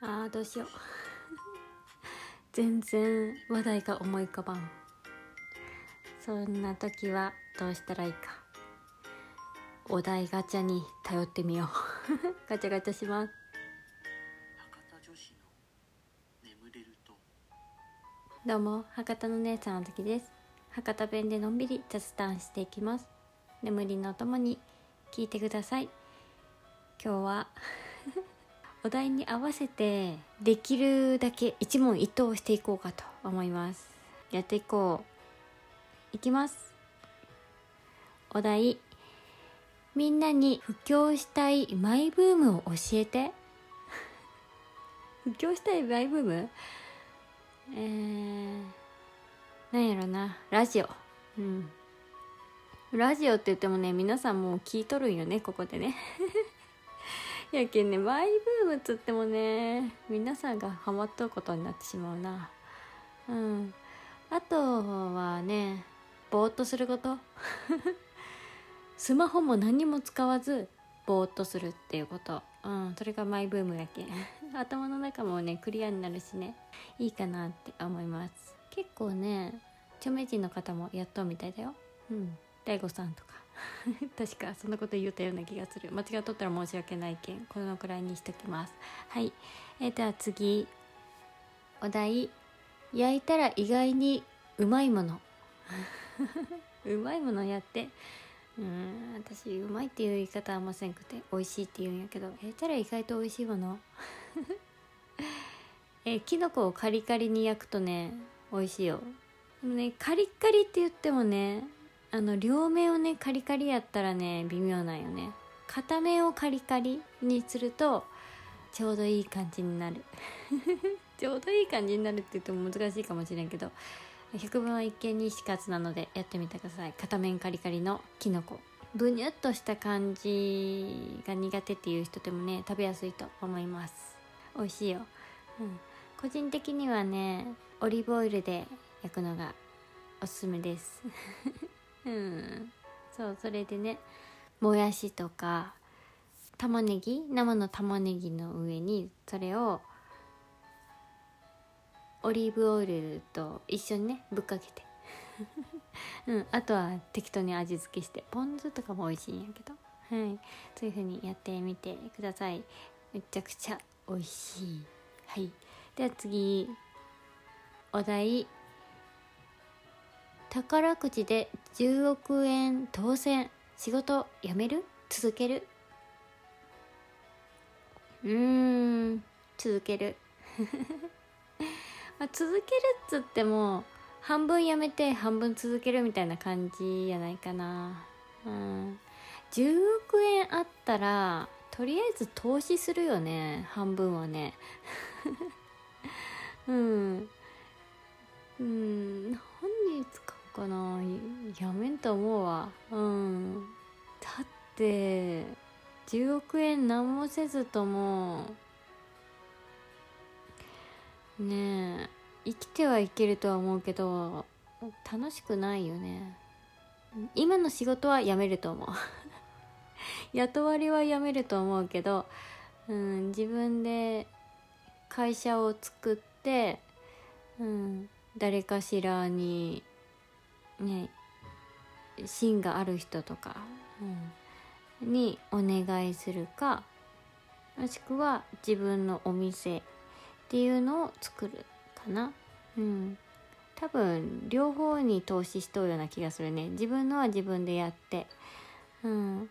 あーどうしよう。全然話題が思い浮かばん。そんな時はどうしたらいいか。お題ガチャに頼ってみよう。ガチャガチャします。どうも博多の姉さんあずきです。博多弁でのんびり雑談していきます。眠りのともに聞いてください。今日はお題に合わせてできるだけ一問一答していこうかと思います。やっていこう。いきます。お題。みんなに布教したいマイブームを教えて。布教したいマイブーム？えー、なんやろな。ラジオ。うん。ラジオって言ってもね皆さんもう聞いとるんよねここでね。やけんねマイブームっつってもね皆さんがハマっとることになってしまうな。うん。あとはねぼーっとすること。スマホも何も使わずぼーっとするっていうこと。うん。それがマイブームやけん。頭の中もねクリアになるしね。いいかなって思います。結構ね著名人の方もやっとうみたいだよ。うん。大悟さんとか。確かそんなこと言ったような気がする。間違っとったら申し訳ないけん。このくらいにしときます。はい。えー、では次。お題。焼いたら意外にうまいもの。うまいものやって。うん私うまいっていう言い方はあんませんくて。美味しいって言うんやけど。焼いたら意外と美味しいもの？えー、きのこをカリカリに焼くとね美味しいよ。でもねカリカリって言ってもねあの両面をねカリカリやったらね微妙なんよね。片面をカリカリにするとちょうどいい感じになる。ちょうどいい感じになるって言っても難しいかもしれんけど百分は一見にしかずなのでやってみてください。片面カリカリのきのこブニュっとした感じが苦手っていう人でもね食べやすいと思います。美味しいよ、うん、個人的にはねオリーブオイルで焼くのがおすすめです。うん。そうそれでねもやしとか玉ねぎ生の玉ねぎの上にそれをオリーブオイルと一緒にねぶっかけて。うんあとは適当に味付けしてポン酢とかも美味しいんやけど。はい。そういう風にやってみてください。めちゃくちゃ美味しい。はい。では次お題。宝くじで10億円当選。仕事辞める？続ける？うーん。続ける。まあ、続けるっつっても半分やめて半分続けるみたいな感じやないかな。うん。10億円あったらとりあえず投資するよね。半分はね。うん。うん。何に使うかなやめんと思うわ。うん。だって10億円何もせずともねえ生きてはいけるとは思うけど楽しくないよね。今の仕事は辞めると思う。雇われは辞めると思うけど、うん、自分で会社を作って、うん、誰かしらにね芯がある人とか、うん、にお願いするかもしくは自分のお店っていうのを作るかな。うん。多分両方に投資しとるような気がするね。自分のは自分でやってうん。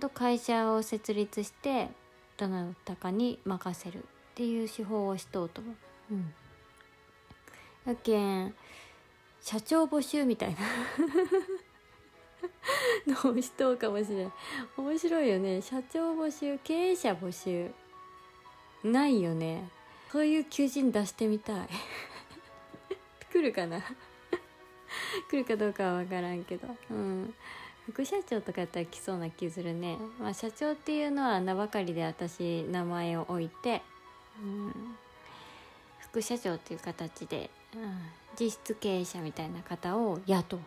と会社を設立してどなたかに任せるっていう手法をしとうと思う。うん。やけん社長募集みたいな。のをしとうかもしれん。面白いよね。社長募集経営者募集。ないよね。そういう求人出してみたい。来るかな？来るかどうかは分からんけど。うん。副社長とかやったら来そうな気するね。まあ社長っていうのは名ばかりで私名前を置いて、うん、副社長っていう形で、うん、実質経営者みたいな方を雇う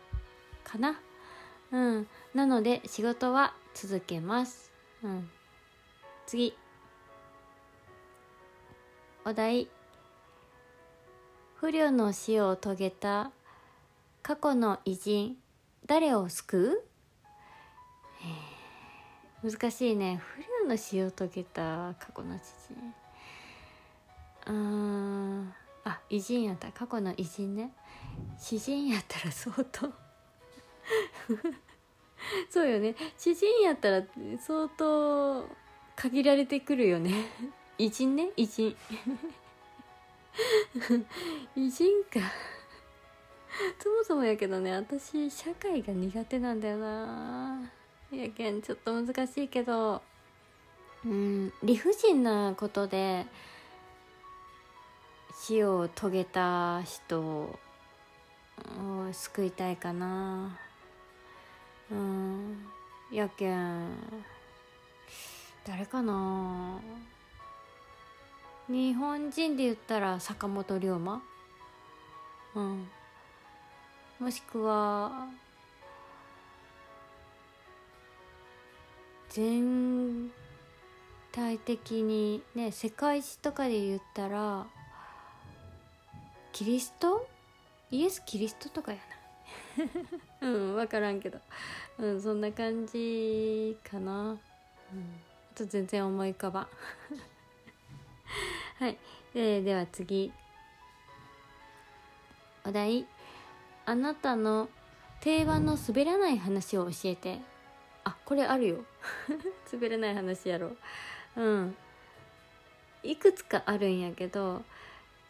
かな。うん。なので仕事は続けます。うん。次。お題。不慮の死を遂げた過去の偉人誰を救う？難しいね。不慮の死を遂げた過去の知人。うん。あ偉人やった。過去の偉人ね。詩人やったら相当。そうよね。詩人やったら相当限られてくるよね。偉人ね？偉人。偉人か。そもそもやけどね私社会が苦手なんだよな。やけんちょっと難しいけど。うん理不尽なことで死を遂げた人を救いたいかな。うん。やけん誰かな。日本人で言ったら坂本龍馬？うん。もしくは全体的にね世界史とかで言ったらキリスト？イエス・キリストとかやな。うん分からんけど。うんそんな感じかな。うんあと全然思い浮かばん。はい、えーでは次。お題。あなたの定番の滑らない話を教えて。あこれあるよ。滑らない話やろうん。いくつかあるんやけど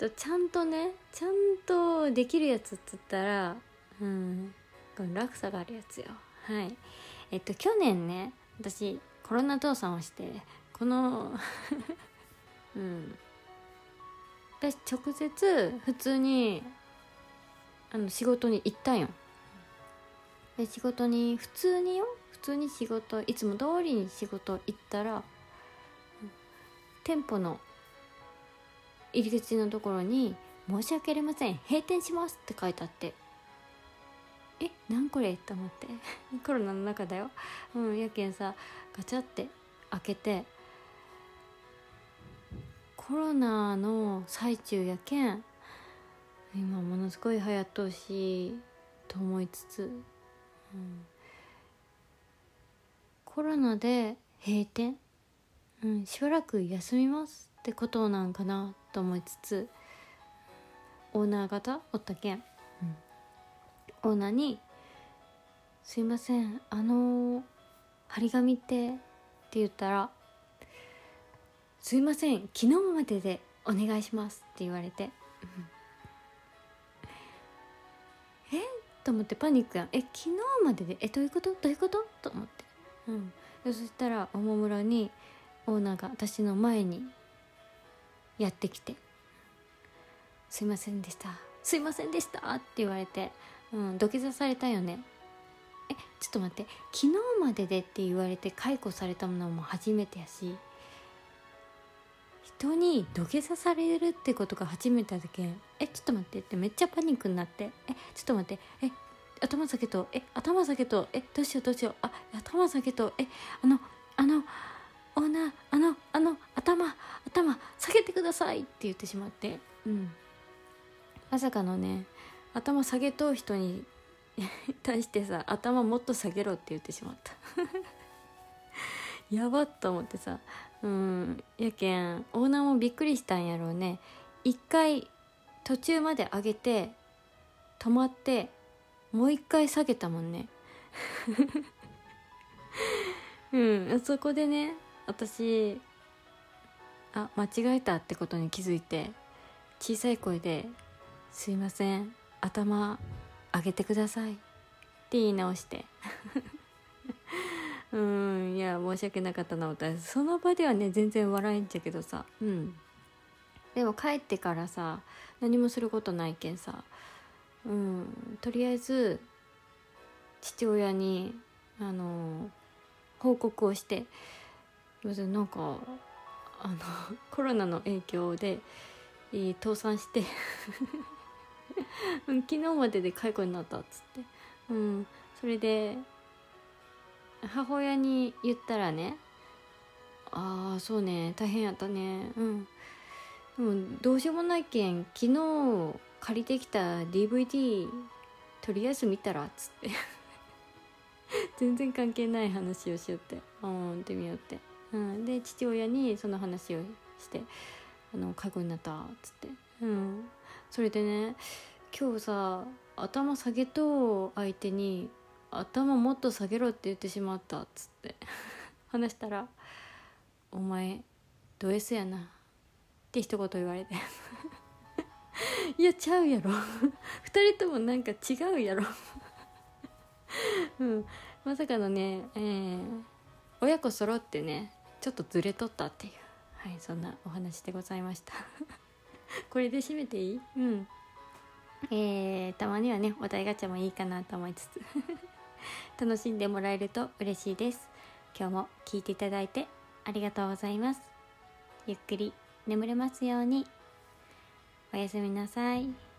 ちゃんとねちゃんとできるやつっつったらうんこの落差があるやつよ。はい。えっと去年ね私コロナ倒産をしてこの うん。私直接普通にあの仕事に行ったんよ。で仕事に普通によ普通に仕事いつも通りに仕事行ったら店舗の入り口のところに「申し訳ありません閉店します」って書いてあってえなんこれ？と思って。コロナの中だよ。うんやけんさガチャって開けてコロナの最中やけん今ものすごい流行っとうしと思いつつ、うん、コロナで閉店、うん、しばらく休みますってことなんかな。と思いつつオーナー方おったけん、うん、オーナーに「すいませんあの張り紙って」って言ったら「すいません昨日まででお願いします」って言われて、うん。え？と思ってパニックやん。え昨日までで？えどういうこと？どういうこと？と思って。うん。でそしたらおもむろにオーナーが私の前にやってきて「すいませんでしたすいませんでした」って言われて、うん、土下座されたよね。えちょっと待って昨日まででって言われて解雇されたものも初めてやし人に土下座されるってことが初めてだけんえちょっと待ってってめっちゃパニックになってえちょっと待ってえ頭下げとえ頭下げとえどうしようどうしようあ頭下げとえあのあのオーナーあのあの頭頭下げてくださいって言ってしまって。うん。まさかのね頭下げとう人に 対してさ頭もっと下げろって言ってしまった。やばっと思ってさ。うん。やけんオーナーもびっくりしたんやろうね。一回途中まで上げて止まってもう一回下げたもんね。うん。そこでね私あ間違えたってことに気づいて小さい声で「すいません頭上げてください」って言い直して。うんいや申し訳なかったな私。その場ではね全然笑えんじゃけどさ。うん。でも帰ってからさ何もすることないけんさ。うん。とりあえず父親にあの報告をして「なんかあのコロナの影響で、えー倒産して 昨日までで解雇になった」っつって、うん、それで母親に言ったらね「ああそうね大変やったね。うん。でもどうしようもないけん昨日借りてきた DVD とりあえず見たらっつって。全然関係ない話をしよってうんってみよって、うん、で父親にその話をして「あの介護になった」っつって。うん。それでね今日さ頭下げと相手に「頭もっと下げろ」って言ってしまったっつって。話したら「お前ド S やな」って一言言われて。いやちゃうやろ。二人ともなんか違うやろ。うん。まさかのね、えー、親子揃ってねちょっとずれとったっていう。はいそんなお話でございました。これで締めていい？うん。えー、たまにはねお題ガチャもいいかなと思いつつ。楽しんでもらえると嬉しいです。今日も聞いていただいてありがとうございます。ゆっくり眠れますように。おやすみなさい。